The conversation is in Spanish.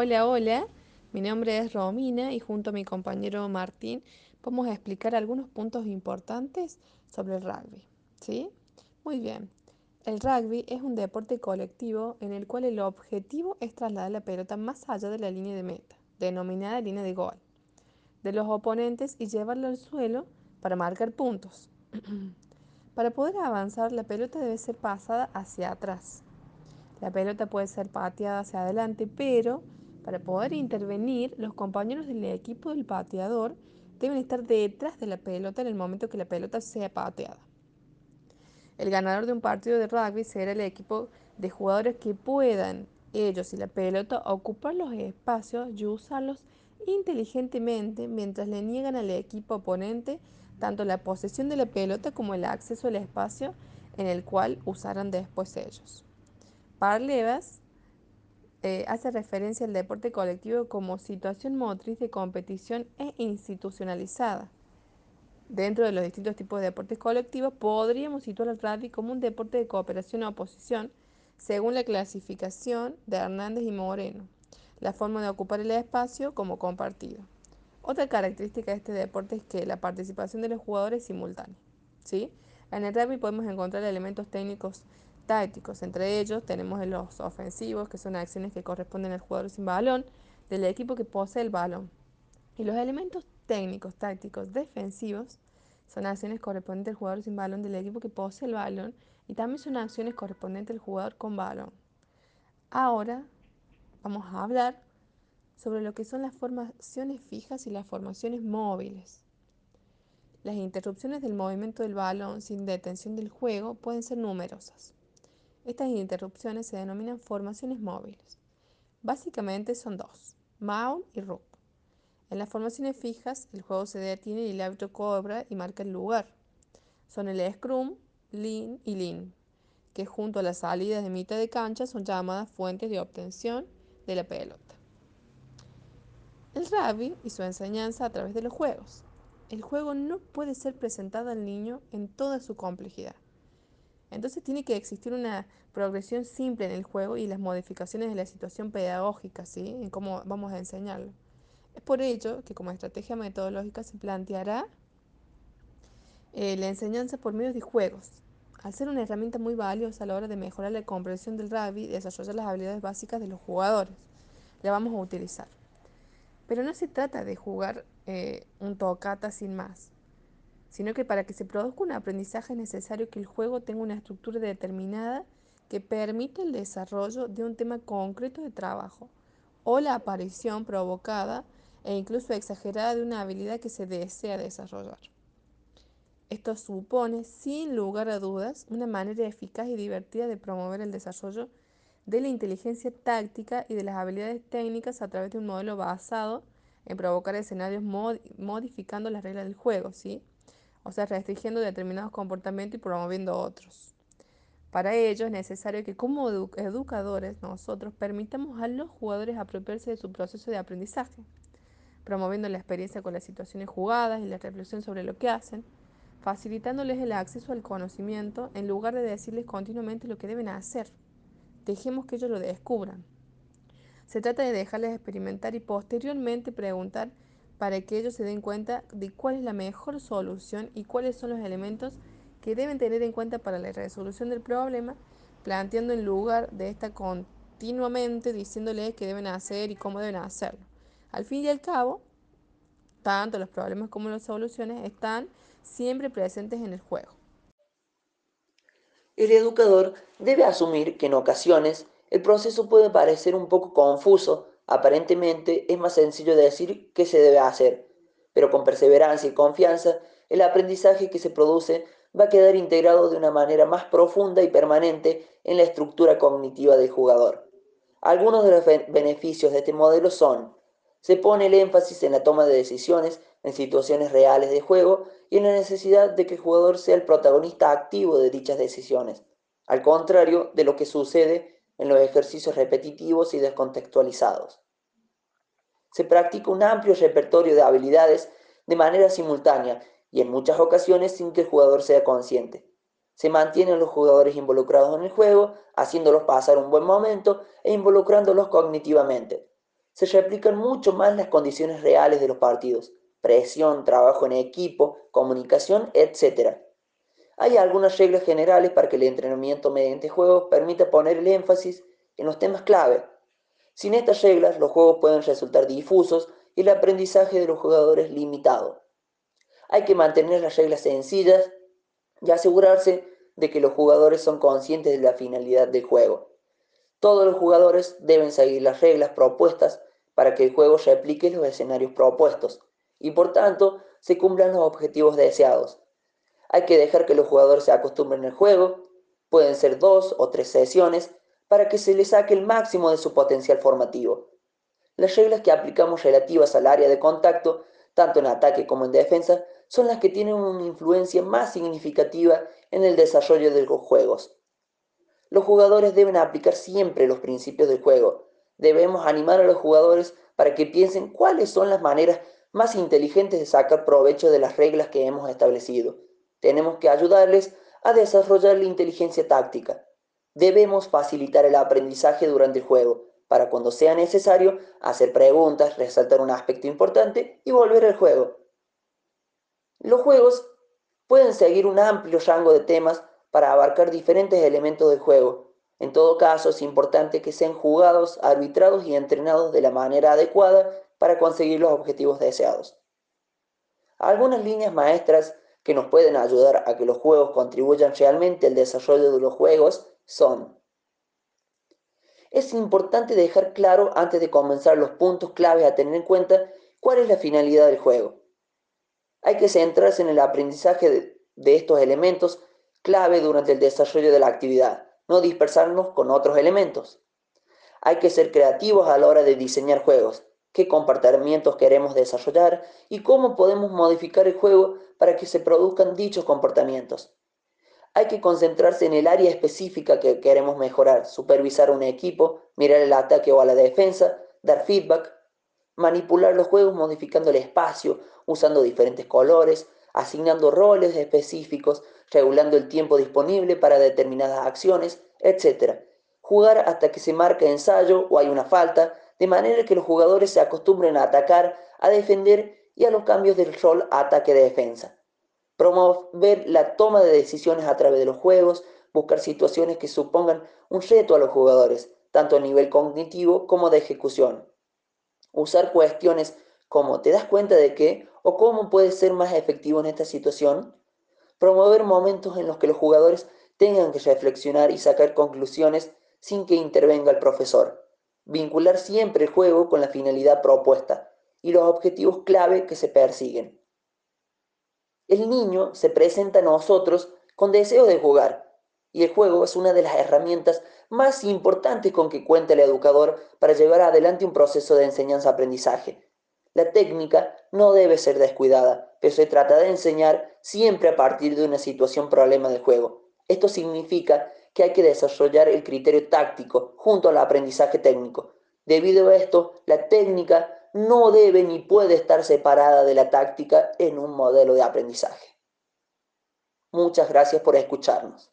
Hola, hola, mi nombre es Romina y junto a mi compañero Martín vamos a explicar algunos puntos importantes sobre el rugby. ¿Sí? Muy bien. El rugby es un deporte colectivo en el cual el objetivo es trasladar la pelota más allá de la línea de meta, denominada línea de gol, de los oponentes y llevarla al suelo para marcar puntos. para poder avanzar, la pelota debe ser pasada hacia atrás. La pelota puede ser pateada hacia adelante, pero para poder intervenir, los compañeros del equipo del pateador deben estar detrás de la pelota en el momento que la pelota sea pateada. El ganador de un partido de rugby será el equipo de jugadores que puedan, ellos y la pelota, ocupar los espacios y usarlos inteligentemente mientras le niegan al equipo oponente tanto la posesión de la pelota como el acceso al espacio en el cual usarán después ellos. Parlevas eh, hace referencia al deporte colectivo como situación motriz de competición e institucionalizada. Dentro de los distintos tipos de deportes colectivos, podríamos situar el rugby como un deporte de cooperación o oposición, según la clasificación de Hernández y Moreno. La forma de ocupar el espacio como compartido. Otra característica de este deporte es que la participación de los jugadores es simultánea. ¿sí? En el rugby podemos encontrar elementos técnicos tácticos. Entre ellos tenemos los ofensivos, que son acciones que corresponden al jugador sin balón, del equipo que posee el balón. Y los elementos técnicos, tácticos, defensivos, son acciones correspondientes al jugador sin balón del equipo que posee el balón y también son acciones correspondientes al jugador con balón. Ahora vamos a hablar sobre lo que son las formaciones fijas y las formaciones móviles. Las interrupciones del movimiento del balón sin detención del juego pueden ser numerosas. Estas interrupciones se denominan formaciones móviles. Básicamente son dos, mount y rook. En las formaciones fijas, el juego se detiene y el árbitro cobra y marca el lugar. Son el scrum, lean y lean, que junto a las salidas de mitad de cancha son llamadas fuentes de obtención de la pelota. El rugby y su enseñanza a través de los juegos. El juego no puede ser presentado al niño en toda su complejidad. Entonces tiene que existir una progresión simple en el juego y las modificaciones de la situación pedagógica, ¿sí? En cómo vamos a enseñarlo. Es por ello que como estrategia metodológica se planteará eh, la enseñanza por medio de juegos, al ser una herramienta muy valiosa a la hora de mejorar la comprensión del rugby y desarrollar las habilidades básicas de los jugadores. La vamos a utilizar. Pero no se trata de jugar eh, un tocata sin más sino que para que se produzca un aprendizaje es necesario que el juego tenga una estructura determinada que permita el desarrollo de un tema concreto de trabajo o la aparición provocada e incluso exagerada de una habilidad que se desea desarrollar. Esto supone, sin lugar a dudas, una manera eficaz y divertida de promover el desarrollo de la inteligencia táctica y de las habilidades técnicas a través de un modelo basado en provocar escenarios modificando las reglas del juego, ¿sí? O sea, restringiendo determinados comportamientos y promoviendo otros. Para ello es necesario que como educadores nosotros permitamos a los jugadores apropiarse de su proceso de aprendizaje, promoviendo la experiencia con las situaciones jugadas y la reflexión sobre lo que hacen, facilitándoles el acceso al conocimiento en lugar de decirles continuamente lo que deben hacer. Dejemos que ellos lo descubran. Se trata de dejarles experimentar y posteriormente preguntar para que ellos se den cuenta de cuál es la mejor solución y cuáles son los elementos que deben tener en cuenta para la resolución del problema, planteando en lugar de esta continuamente diciéndoles qué deben hacer y cómo deben hacerlo. Al fin y al cabo, tanto los problemas como las soluciones están siempre presentes en el juego. El educador debe asumir que en ocasiones el proceso puede parecer un poco confuso Aparentemente es más sencillo decir qué se debe hacer, pero con perseverancia y confianza, el aprendizaje que se produce va a quedar integrado de una manera más profunda y permanente en la estructura cognitiva del jugador. Algunos de los beneficios de este modelo son, se pone el énfasis en la toma de decisiones en situaciones reales de juego y en la necesidad de que el jugador sea el protagonista activo de dichas decisiones, al contrario de lo que sucede en los ejercicios repetitivos y descontextualizados. Se practica un amplio repertorio de habilidades de manera simultánea y en muchas ocasiones sin que el jugador sea consciente. Se mantienen los jugadores involucrados en el juego, haciéndolos pasar un buen momento e involucrándolos cognitivamente. se replican mucho más las condiciones reales de los partidos, presión, trabajo en equipo, comunicación, etc. Hay algunas reglas generales para que el entrenamiento mediante juegos permita poner el énfasis en los temas clave. Sin estas reglas, los juegos pueden resultar difusos y el aprendizaje de los jugadores limitado. Hay que mantener las reglas sencillas y asegurarse de que los jugadores son conscientes de la finalidad del juego. Todos los jugadores deben seguir las reglas propuestas para que el juego replique los escenarios propuestos y por tanto se cumplan los objetivos deseados. Hay que dejar que los jugadores se acostumbren al juego, pueden ser dos o tres sesiones, para que se les saque el máximo de su potencial formativo. Las reglas que aplicamos relativas al área de contacto, tanto en ataque como en defensa, son las que tienen una influencia más significativa en el desarrollo de los juegos. Los jugadores deben aplicar siempre los principios del juego. Debemos animar a los jugadores para que piensen cuáles son las maneras más inteligentes de sacar provecho de las reglas que hemos establecido. Tenemos que ayudarles a desarrollar la inteligencia táctica. Debemos facilitar el aprendizaje durante el juego, para cuando sea necesario hacer preguntas, resaltar un aspecto importante y volver al juego. Los juegos pueden seguir un amplio rango de temas para abarcar diferentes elementos del juego. En todo caso, es importante que sean jugados, arbitrados y entrenados de la manera adecuada para conseguir los objetivos deseados. Algunas líneas maestras que nos pueden ayudar a que los juegos contribuyan realmente al desarrollo de los juegos son es importante dejar claro antes de comenzar los puntos claves a tener en cuenta cuál es la finalidad del juego. Hay que centrarse en el aprendizaje de, estos elementos clave durante el desarrollo de la actividad, no dispersarnos con otros elementos. Hay que ser creativos a la hora de diseñar juegos, qué comportamientos queremos desarrollar y cómo podemos modificar el juego para que se produzcan dichos comportamientos. Hay que concentrarse en el área específica que queremos mejorar, supervisar un equipo, mirar el ataque o a la defensa, dar feedback, manipular los juegos modificando el espacio, usando diferentes colores, asignando roles específicos, regulando el tiempo disponible para determinadas acciones, etc. Jugar hasta que se marque ensayo o hay una falta, de manera que los jugadores se acostumbren a atacar, a defender y a los cambios del rol ataque-defensa promover la toma de decisiones a través de los juegos, buscar situaciones que supongan un reto a los jugadores, tanto a nivel cognitivo como de ejecución. Usar cuestiones como ¿te das cuenta de qué? o ¿cómo puedes ser más efectivo en esta situación? Promover momentos en los que los jugadores tengan que reflexionar y sacar conclusiones sin que intervenga el profesor. Vincular siempre el juego con la finalidad propuesta y los objetivos clave que se persiguen. El niño se presenta a nosotros con deseo de jugar y el juego es una de las herramientas más importantes con que cuenta el educador para llevar adelante un proceso de enseñanza-aprendizaje. La técnica no debe ser descuidada, pero se trata de enseñar siempre a partir de una situación problema del juego. Esto significa que hay que desarrollar el criterio táctico junto al aprendizaje técnico. Debido a esto, la técnica no debe ni puede estar separada de la táctica en un modelo de aprendizaje. Muchas gracias por escucharnos.